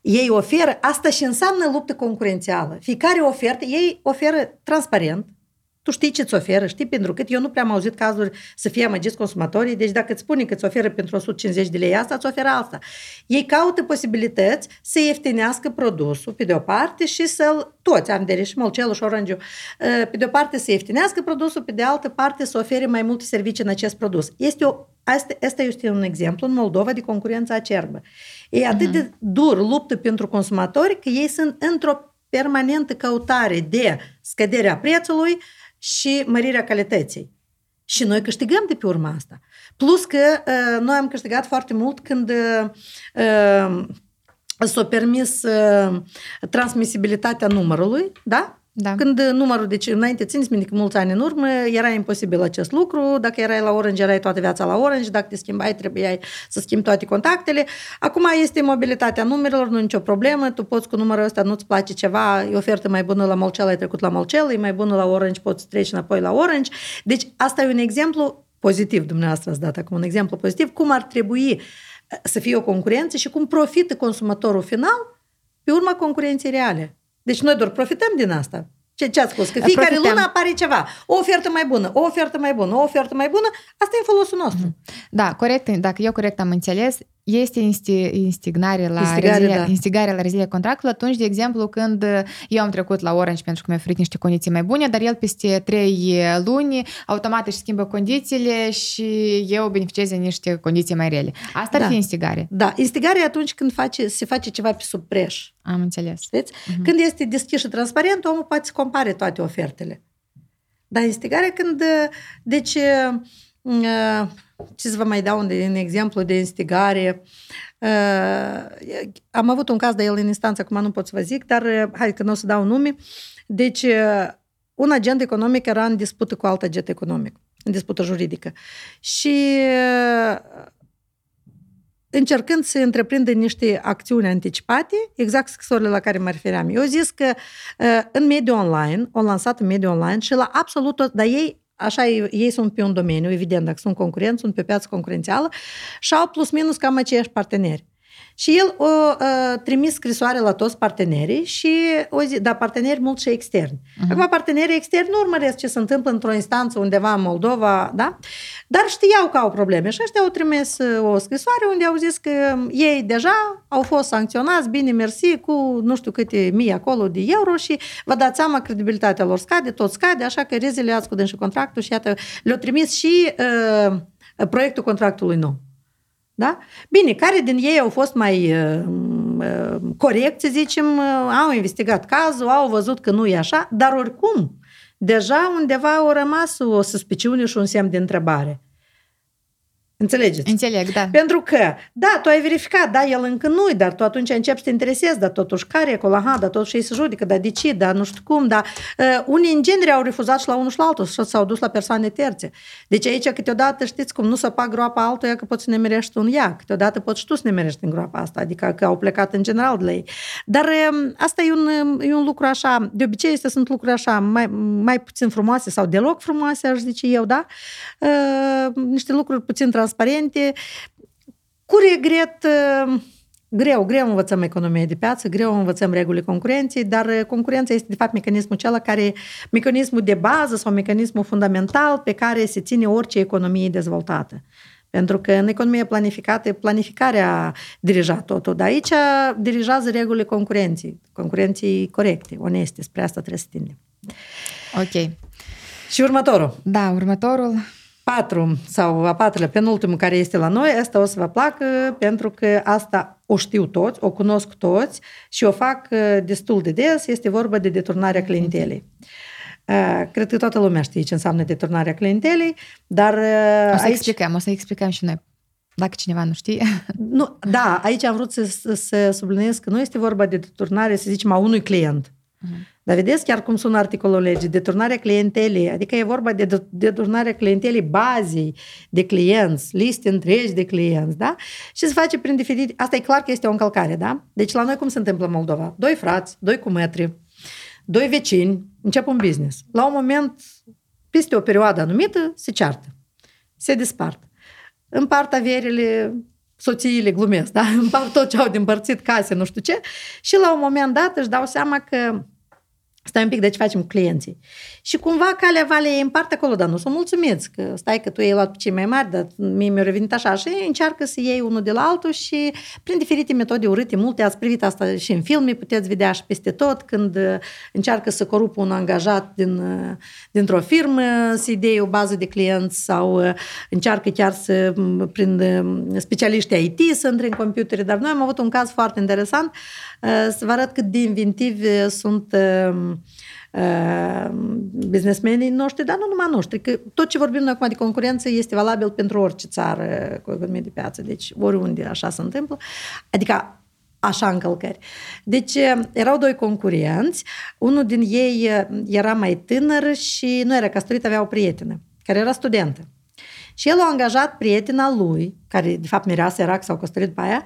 [SPEAKER 2] Ei oferă, asta și înseamnă luptă concurențială. Fiecare ofertă, ei oferă transparent, tu știi ce-ți oferă, știi pentru cât. Eu nu prea am auzit cazuri să fie amăgiți consumatorii, deci dacă îți spune că îți oferă pentru 150 de lei asta, îți oferă asta. Ei caută posibilități să ieftinească produsul, pe de o parte, și să-l, toți, am de și molcelul și orangiu, ă, pe de o parte să ieftinească produsul, pe de altă parte să ofere mai multe servicii în acest produs. Este o, asta, asta este un exemplu în Moldova de concurență acerbă. E atât uh-huh. de dur luptă pentru consumatori că ei sunt într-o permanentă căutare de scăderea prețului, și mărirea calității. Și noi câștigăm de pe urma asta. Plus că uh, noi am câștigat foarte mult când uh, uh, s-a permis uh, transmisibilitatea numărului, da? Da. Când numărul, deci înainte, țineți minte că mulți ani în urmă era imposibil acest lucru, dacă erai la Orange, erai toată viața la Orange, dacă te schimbai, trebuiai să schimbi toate contactele. Acum este mobilitatea numerelor, nu nicio problemă, tu poți cu numărul ăsta, nu-ți place ceva, e ofertă mai bună la Molcel, ai trecut la Molcel, e mai bună la Orange, poți trece înapoi la Orange. Deci asta e un exemplu pozitiv, dumneavoastră ați dat acum un exemplu pozitiv, cum ar trebui uh, să fie o concurență și cum profită consumatorul final pe urma concurenței reale. Deci noi doar profităm din asta. Ce, ce ați spus? Că fiecare Profităm. lună apare ceva. O ofertă mai bună, o ofertă mai bună, o ofertă mai bună. Asta e în folosul nostru.
[SPEAKER 1] Da, corect. Dacă eu corect am înțeles, este instignare la, instigare, rezilia, da. instigare la rezilia contractului atunci, de exemplu, când eu am trecut la Orange pentru că mi-a oferit niște condiții mai bune, dar el peste trei luni automat își schimbă condițiile și eu beneficiez de niște condiții mai rele. Asta da. ar fi instigare.
[SPEAKER 2] Da, instigare e atunci când face, se face ceva pe sub preș.
[SPEAKER 1] Am înțeles.
[SPEAKER 2] Știți? Uh-huh. Când este deschis și transparent, omul poate să compare toate ofertele. Dar instigare când, deci, uh, ce să vă mai dau un, un exemplu de instigare? Uh, am avut un caz de el în instanță, acum nu pot să vă zic, dar uh, hai că nu o să dau nume. Deci, uh, un agent economic era în dispută cu alt agent economic, în dispută juridică. Și uh, încercând să întreprindă niște acțiuni anticipate, exact scrisorile la care mă refeream. Eu zis că uh, în mediul online, au lansat în mediul online și la absolut tot, dar ei așa ei sunt pe un domeniu, evident, dacă sunt concurenți, sunt pe piață concurențială și au plus minus cam aceiași parteneri. Și el o uh, trimis scrisoare la toți partenerii și o zi, da, parteneri mult și externi. Uh-huh. Acum, partenerii externi nu urmăresc ce se întâmplă într-o instanță undeva în Moldova, da? Dar știau că au probleme și ăștia au trimis o scrisoare unde au zis că ei deja au fost sancționați, bine, mersi, cu nu știu câte mii acolo de euro și vă dați seama, credibilitatea lor scade, tot scade, așa că reziliați cu și contractul și iată, le-au trimis și uh, proiectul contractului nou. Da? Bine, care din ei au fost mai uh, uh, corecți, să zicem, uh, au investigat cazul, au văzut că nu e așa, dar oricum, deja undeva au rămas o suspiciune și un semn de întrebare. Înțelegeți?
[SPEAKER 1] Înțeleg, da.
[SPEAKER 2] Pentru că, da, tu ai verificat, da, el încă nu dar tu atunci începi să te interesezi, dar totuși care e acolo, aha, dar totuși ei se judică, dar de ce, dar nu știu cum, dar uh, unii în genere au refuzat și la unul și la altul și s-au dus la persoane terțe. Deci aici câteodată știți cum nu să pag groapa altuia că poți să ne merești un ea, câteodată poți și tu să ne merești în groapa asta, adică că au plecat în general de la ei. Dar uh, asta e un, e un lucru așa, de obicei este sunt lucruri așa mai, mai puțin frumoase sau deloc frumoase, aș zice eu, da? Uh, niște lucruri puțin transparente transparente. Cu regret, uh, greu, greu învățăm economia de piață, greu învățăm regulile concurenței, dar uh, concurența este de fapt mecanismul acela care, mecanismul de bază sau mecanismul fundamental pe care se ține orice economie dezvoltată. Pentru că în economie planificată, planificarea dirija totul, dar aici dirigează regulile concurenței, concurenții corecte, oneste, spre asta trebuie să tindem.
[SPEAKER 1] Ok.
[SPEAKER 2] Și următorul.
[SPEAKER 1] Da, următorul
[SPEAKER 2] patru sau a patrulea, penultimul care este la noi, asta o să vă placă pentru că asta o știu toți, o cunosc toți și o fac uh, destul de des, este vorba de deturnarea clientelei. Uh, cred că toată lumea știe ce înseamnă deturnarea clientelei, dar...
[SPEAKER 1] Uh, o să aici... explicăm, o să explicăm și noi. Dacă cineva nu știe.
[SPEAKER 2] Nu, da, aici am vrut să, să subliniez că nu este vorba de deturnare, să zicem, a unui client. Uh-huh dar vedeți chiar cum sună articolul legii, deturnarea clientelei, adică e vorba de deturnarea clientelei bazei de clienți, liste întregi de clienți, da? Și se face prin diferite, asta e clar că este o încălcare, da? Deci la noi cum se întâmplă în Moldova? Doi frați, doi cumetri, doi vecini, încep un business. La un moment, peste o perioadă anumită, se ceartă, se despart. Împart averile, soțiile glumesc, da? Împart tot ce au din părțit case, nu știu ce. Și la un moment dat își dau seama că Stai un pic, de ce facem cu clienții? Și cumva calea valei în parte acolo, dar nu sunt mulțumiți, că stai că tu ai luat pe cei mai mari, dar mie mi-a revenit așa și încearcă să iei unul de la altul și prin diferite metode urâte, multe ați privit asta și în filme, puteți vedea și peste tot, când uh, încearcă să corupă un angajat din, uh, dintr-o firmă, să idei o bază de clienți sau uh, încearcă chiar să, prin specialiști IT, să intre în computere, dar noi am avut un caz foarte interesant, să vă arăt cât de inventivi sunt uh, businessmenii noștri, dar nu numai noștri, că tot ce vorbim noi acum de concurență este valabil pentru orice țară cu economie de piață, deci oriunde așa se întâmplă. Adică așa încălcări. Deci erau doi concurenți, unul din ei era mai tânăr și nu era căsătorit, avea o prietenă, care era studentă. Și el a angajat prietena lui, care de fapt mireasă era, sau căsătorit pe aia,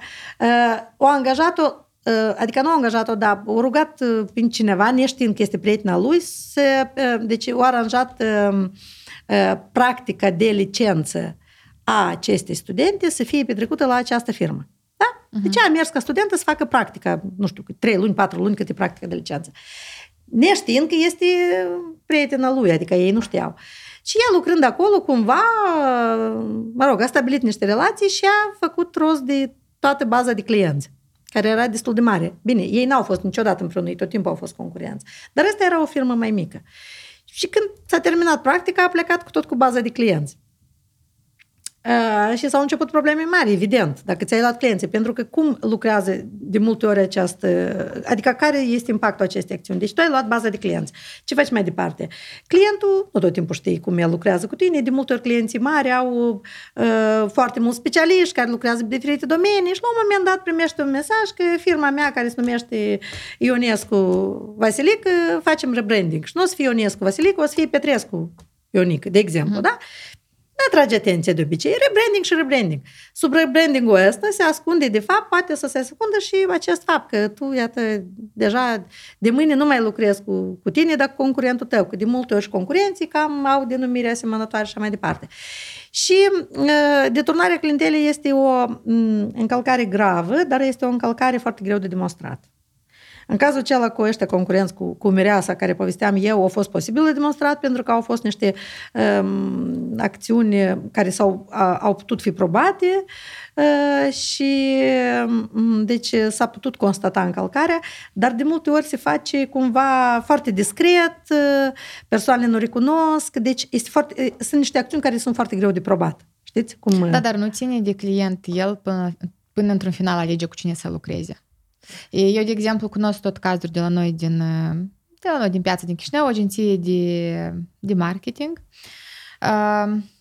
[SPEAKER 2] o angajat-o Ă, adică nu a angajat-o, dar a rugat ă, prin cineva, neștiind că este prietena lui, să, ă, deci au aranjat practica de licență a acestei studente să fie petrecută la această firmă. Da? Uh-huh. Deci a mers ca studentă să facă practica, nu știu, trei luni, patru luni cât e practica de licență. Neștiind că este prietena lui, adică ei nu știau. Și ea lucrând acolo, cumva, mă rog, a stabilit niște relații și a făcut rost de toată baza de clienți care era destul de mare. Bine, ei n-au fost niciodată împreună, ei tot timpul au fost concurenți. Dar asta era o firmă mai mică. Și când s-a terminat practica, a plecat cu tot cu baza de clienți. Uh, și s-au început probleme mari, evident, dacă ți-ai luat clienții, pentru că cum lucrează de multe ori această, adică care este impactul acestei acțiuni? Deci tu ai luat baza de clienți. Ce faci mai departe? Clientul, nu tot timpul știi cum el lucrează cu tine, de multe ori clienții mari au uh, foarte mulți specialiști care lucrează pe diferite domenii și la un moment dat primește un mesaj că firma mea care se numește Ionescu Vasilic facem rebranding și nu o să fie Ionescu Vasilic, o să fie Petrescu Ionic, de exemplu, uh-huh. da? Atrage atenție de obicei. Rebranding și rebranding. Sub rebrandingul ăsta se ascunde, de fapt, poate să se ascundă și acest fapt că tu, iată, deja de mâine nu mai lucrezi cu, cu tine, dar cu concurentul tău, că de multe ori și concurenții cam au denumire asemănătoare și așa mai departe. Și uh, deturnarea clientelei este o um, încălcare gravă, dar este o încălcare foarte greu de demonstrat. În cazul acela cu ăștia concurenți cu, cu Mireasa, care povesteam eu, au fost posibil de demonstrat pentru că au fost niște um, acțiuni care s-au, a, au putut fi probate uh, și um, deci s-a putut constata încălcarea, dar de multe ori se face cumva foarte discret, uh, persoanele nu recunosc, deci este foarte, sunt niște acțiuni care sunt foarte greu de probat. Știți? Cum...
[SPEAKER 1] Da, dar nu ține de client el până, până într-un final alege cu cine să lucreze. Eu, de exemplu, cunosc tot cazuri de la noi din, de la noi din piața din Chișinău, o agenție de, de marketing.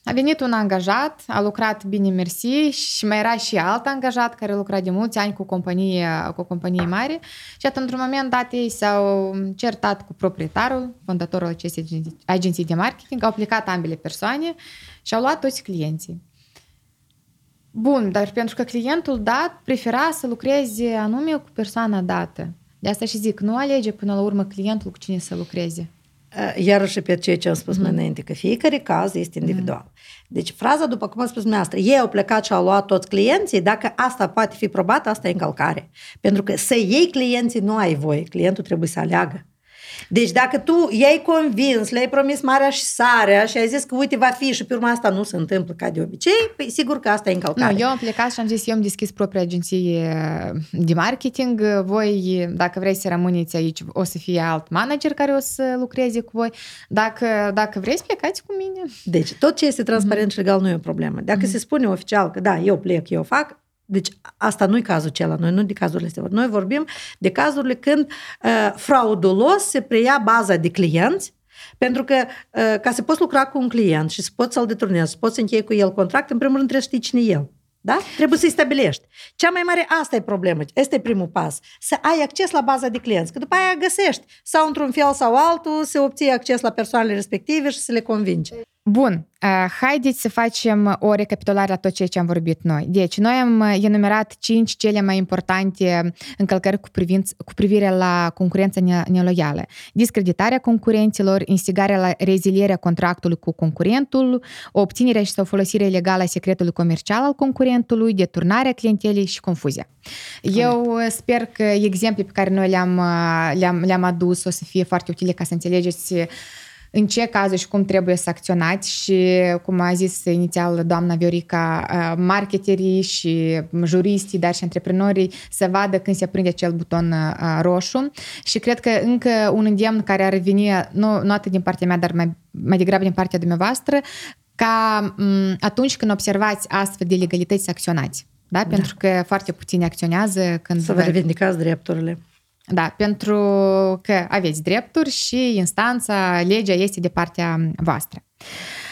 [SPEAKER 1] A venit un angajat, a lucrat bine mersi și mai era și alt angajat care lucra de mulți ani cu companie, cu companie mare și atunci, într-un moment dat, ei s-au certat cu proprietarul, fondatorul acestei agenții de marketing, au plecat ambele persoane și au luat toți clienții. Bun, dar pentru că clientul dat prefera să lucreze anume cu persoana dată. De asta și zic, nu alege până la urmă clientul cu cine să lucreze.
[SPEAKER 2] Iarăși pe ceea ce am spus mm-hmm. mai înainte, că fiecare caz este individual. Mm-hmm. Deci fraza, după cum am spus dumneavoastră, ei au plecat și au luat toți clienții, dacă asta poate fi probat, asta e încălcare. Pentru că să iei clienții nu ai voie, clientul trebuie să aleagă. Deci dacă tu i-ai convins, le-ai promis marea și sarea și ai zis că uite va fi și pe urma asta nu se întâmplă ca de obicei, păi sigur că asta e încălcare.
[SPEAKER 1] Nu, eu am plecat și am zis, eu am deschis propria agenție de marketing, voi, dacă vrei să rămâneți aici, o să fie alt manager care o să lucreze cu voi. Dacă, dacă vreți să plecați cu mine.
[SPEAKER 2] Deci tot ce este transparent mm-hmm. și legal nu e o problemă. Dacă mm-hmm. se spune oficial că da, eu plec, eu fac, deci asta nu e cazul acela, noi nu de cazurile astea. Noi vorbim de cazurile când uh, fraudulos se preia baza de clienți pentru că uh, ca să poți lucra cu un client și să poți să-l deturnezi, să poți să închei cu el contract, în primul rând trebuie să știi cine e el. Da? Trebuie să-i stabilești. Cea mai mare, asta e problema, asta e primul pas. Să ai acces la baza de clienți, că după aia găsești sau într-un fel sau altul să obții acces la persoanele respective și să le convingi.
[SPEAKER 1] Bun, uh, haideți să facem o recapitulare la tot ceea ce am vorbit noi. Deci, noi am uh, enumerat cinci cele mai importante încălcări cu, privinț, cu privire la concurența neloială. Discreditarea concurenților, instigarea la rezilierea contractului cu concurentul, obținerea și sau folosirea ilegală a secretului comercial al concurentului, deturnarea clientelei și confuzia. Eu uh, sper că exemple pe care noi le-am, le-am, le-am adus o să fie foarte utile ca să înțelegeți în ce cazuri și cum trebuie să acționați și, cum a zis inițial doamna Viorica, uh, marketerii și juristii, dar și antreprenorii să vadă când se aprinde acel buton uh, roșu și cred că încă un îndemn care ar veni, nu, nu atât din partea mea, dar mai, mai degrabă din partea dumneavoastră, ca atunci când observați astfel de legalități să acționați. Da? da? Pentru că foarte puțini acționează când...
[SPEAKER 2] Să vă revendicați drepturile.
[SPEAKER 1] Da, pentru că aveți drepturi și instanța, legea este de partea voastră.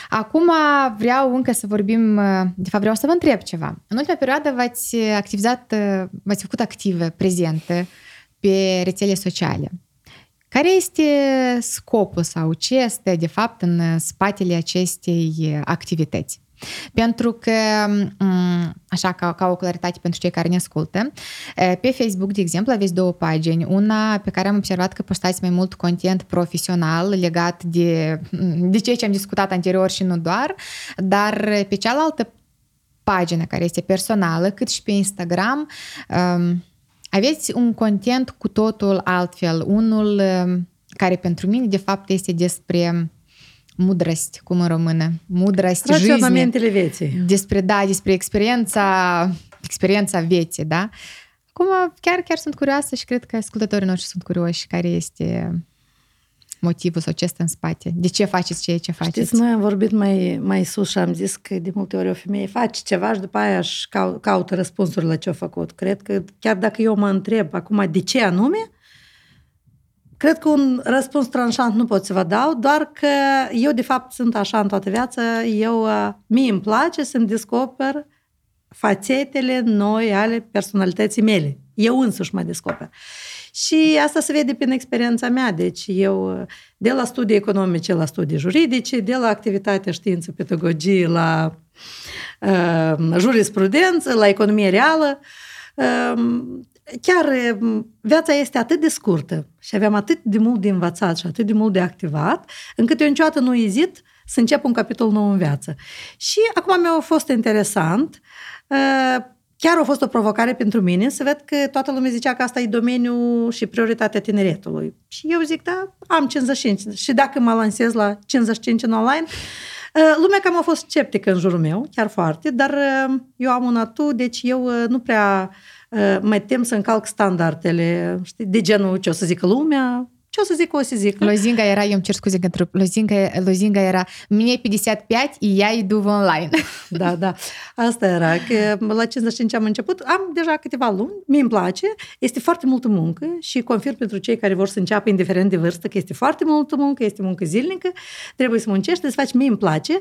[SPEAKER 1] Acum vreau încă să vorbim, de fapt vreau să vă întreb ceva. În ultima perioadă v-ați activizat, v-ați făcut active, prezente pe rețele sociale. Care este scopul sau ce este de fapt în spatele acestei activități? Pentru că, așa ca, ca o claritate pentru cei care ne ascultă, pe Facebook, de exemplu, aveți două pagini. Una pe care am observat că postați mai mult content profesional legat de, de ceea ce am discutat anterior și nu doar, dar pe cealaltă pagină care este personală, cât și pe Instagram, aveți un content cu totul altfel, unul care pentru mine de fapt este despre mudrăsti, cum în română, mudrăsti,
[SPEAKER 2] Raționamentele vieții.
[SPEAKER 1] Despre, da, despre experiența, experiența vieții, da? Acum, chiar, chiar sunt curioasă și cred că ascultătorii noștri sunt curioși care este motivul sau ce stă în spate. De ce faceți ceea ce faceți?
[SPEAKER 2] Știți, noi am vorbit mai, mai sus și am zis că de multe ori o femeie face ceva și după aia își caută răspunsuri la ce a făcut. Cred că chiar dacă eu mă întreb acum de ce anume, Cred că un răspuns tranșant nu pot să vă dau, doar că eu, de fapt, sunt așa în toată viața. Eu, uh, mie îmi place să-mi descoper fațetele noi ale personalității mele. Eu însuși mă descoper. Și asta se vede prin experiența mea. Deci eu, uh, de la studii economice la studii juridice, de la activitatea știință, pedagogie, la uh, jurisprudență, la economie reală, uh, chiar viața este atât de scurtă și aveam atât de mult de învățat și atât de mult de activat, încât eu niciodată nu ezit să încep un capitol nou în viață. Și acum mi-a fost interesant, chiar a fost o provocare pentru mine să văd că toată lumea zicea că asta e domeniul și prioritatea tineretului. Și eu zic, da, am 55 și dacă mă lansez la 55 în online, Lumea cam a fost sceptică în jurul meu, chiar foarte, dar eu am un atu, deci eu nu prea mă tem să încalc standardele, știi, de genul ce o să zică lumea, ce o să zic, o să zic.
[SPEAKER 1] Lozinga era, eu îmi cer scuze că lozinga, lozinga era, mine 55 и я иду в онлайн.
[SPEAKER 2] Da, da. Asta era, că la 55 am început, am deja câteva luni, mi îmi place, este foarte multă muncă și confirm pentru cei care vor să înceapă indiferent de vârstă că este foarte multă muncă, este muncă zilnică, trebuie să muncești, să faci, mie îmi place.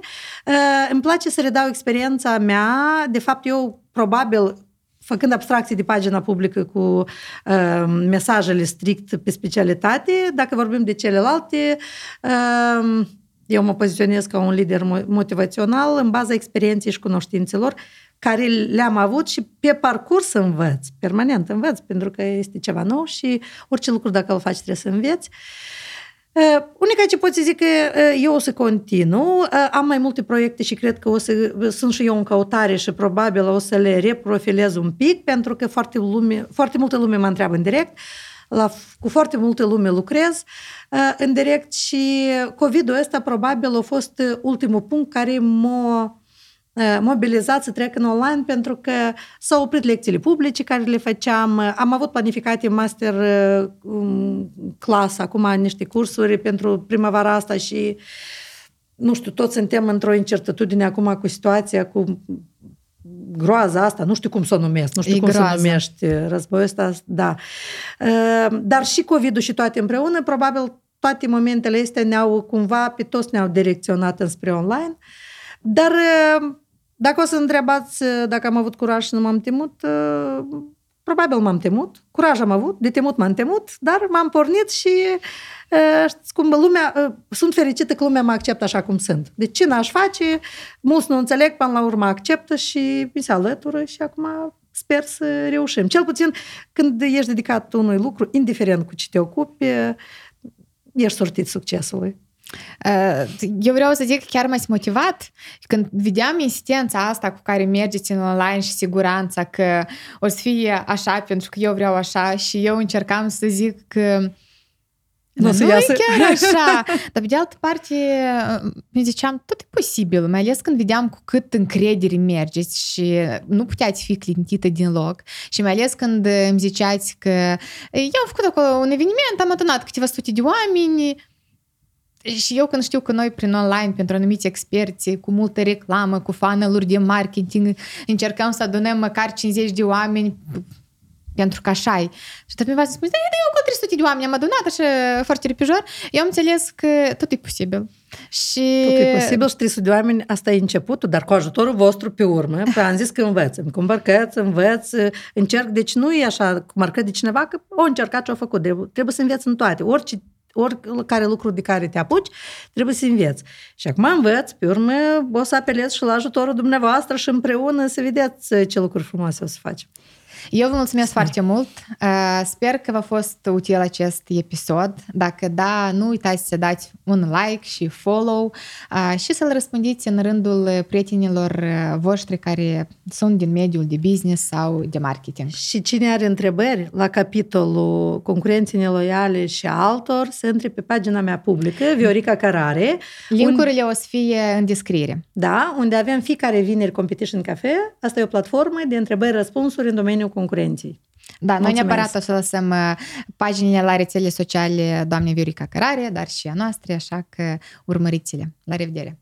[SPEAKER 2] Îmi place să redau experiența mea, de fapt eu probabil făcând abstracții de pagina publică cu uh, mesajele strict pe specialitate, dacă vorbim de celelalte, uh, eu mă poziționez ca un lider motivațional în baza experienței și cunoștințelor care le-am avut și pe parcurs învăț, permanent învăț, pentru că este ceva nou și orice lucru dacă îl faci trebuie să înveți. Uh, Uh, unica ce pot să zic că uh, eu o să continu, uh, am mai multe proiecte și cred că o să, sunt și eu în căutare și probabil o să le reprofilez un pic, pentru că foarte, lume, foarte multă lume mă întreabă în direct, la, cu foarte multă lume lucrez în direct și COVID-ul ăsta probabil a fost ultimul punct care m-a mobilizat să trec în online pentru că s-au oprit lecțiile publice care le făceam. Am avut planificate master class, acum niște cursuri pentru primăvara asta și nu știu, toți suntem într-o incertitudine acum cu situația, cu groaza asta, nu știu cum să o numesc, nu știu e cum groază. să numești războiul ăsta, da. Dar și COVID-ul și toate împreună, probabil toate momentele astea ne-au cumva, pe toți ne-au direcționat înspre online. Dar dacă o să întrebați dacă am avut curaj și nu m-am temut, probabil m-am temut, curaj am avut, de temut m-am temut, dar m-am pornit și știți cum, lumea, sunt fericită că lumea mă acceptă așa cum sunt. De ce n-aș face? Mulți nu înțeleg, până la urmă acceptă și mi se alătură și acum sper să reușim. Cel puțin când ești dedicat unui lucru, indiferent cu ce te ocupi, ești sortit succesului.
[SPEAKER 1] Eu vreau să zic că chiar m-ați motivat când vedeam insistența asta cu care mergeți în online și siguranța că o să fie așa pentru că eu vreau așa și eu încercam să zic că nu, nu e chiar așa. Dar pe de altă parte, mi ziceam, tot e posibil, mai ales când vedeam cu cât încredere mergeți și nu puteați fi clintită din loc. Și mai ales când îmi ziceați că eu am făcut acolo un eveniment, am adunat câteva sute de oameni, și eu când știu că noi prin online, pentru anumiți experți, cu multă reclamă, cu funnel de marketing, încercăm să adunăm măcar 50 de oameni pentru că așa -i. Și tot mi-a spus, da, eu cu 300 de oameni am adunat așa foarte repijor. Eu am înțeles că tot e posibil. Și...
[SPEAKER 2] Tot e posibil și 300 de oameni, asta e începutul, dar cu ajutorul vostru pe urmă, că am zis că învăț, îmi cumpărcăți, învăț, încerc, deci nu e așa cu marcă de cineva că o încercat ce a făcut, trebuie să înveți în toate, orice oricare lucru de care te apuci, trebuie să înveți. Și acum învăț, pe urmă o să apelez și la ajutorul dumneavoastră și împreună să vedeți ce lucruri frumoase o să facem.
[SPEAKER 1] Eu vă mulțumesc foarte mult. Uh, sper că v-a fost util acest episod. Dacă da, nu uitați să dați un like și follow uh, și să-l răspundiți în rândul prietenilor uh, voștri care sunt din mediul de business sau de marketing.
[SPEAKER 2] Și cine are întrebări la capitolul concurenții neloiale și altor, să între pe pagina mea publică, Viorica Carare.
[SPEAKER 1] Linkurile un... o să fie în descriere.
[SPEAKER 2] Da, unde avem fiecare vineri Competition Cafe. Asta e o platformă de întrebări-răspunsuri în domeniul concurenții.
[SPEAKER 1] Da, Mulțumesc. noi neapărat o să lăsăm uh, paginile la rețele sociale doamnei Viorica Cărare, dar și a noastre, așa că urmăriți-le. La revedere!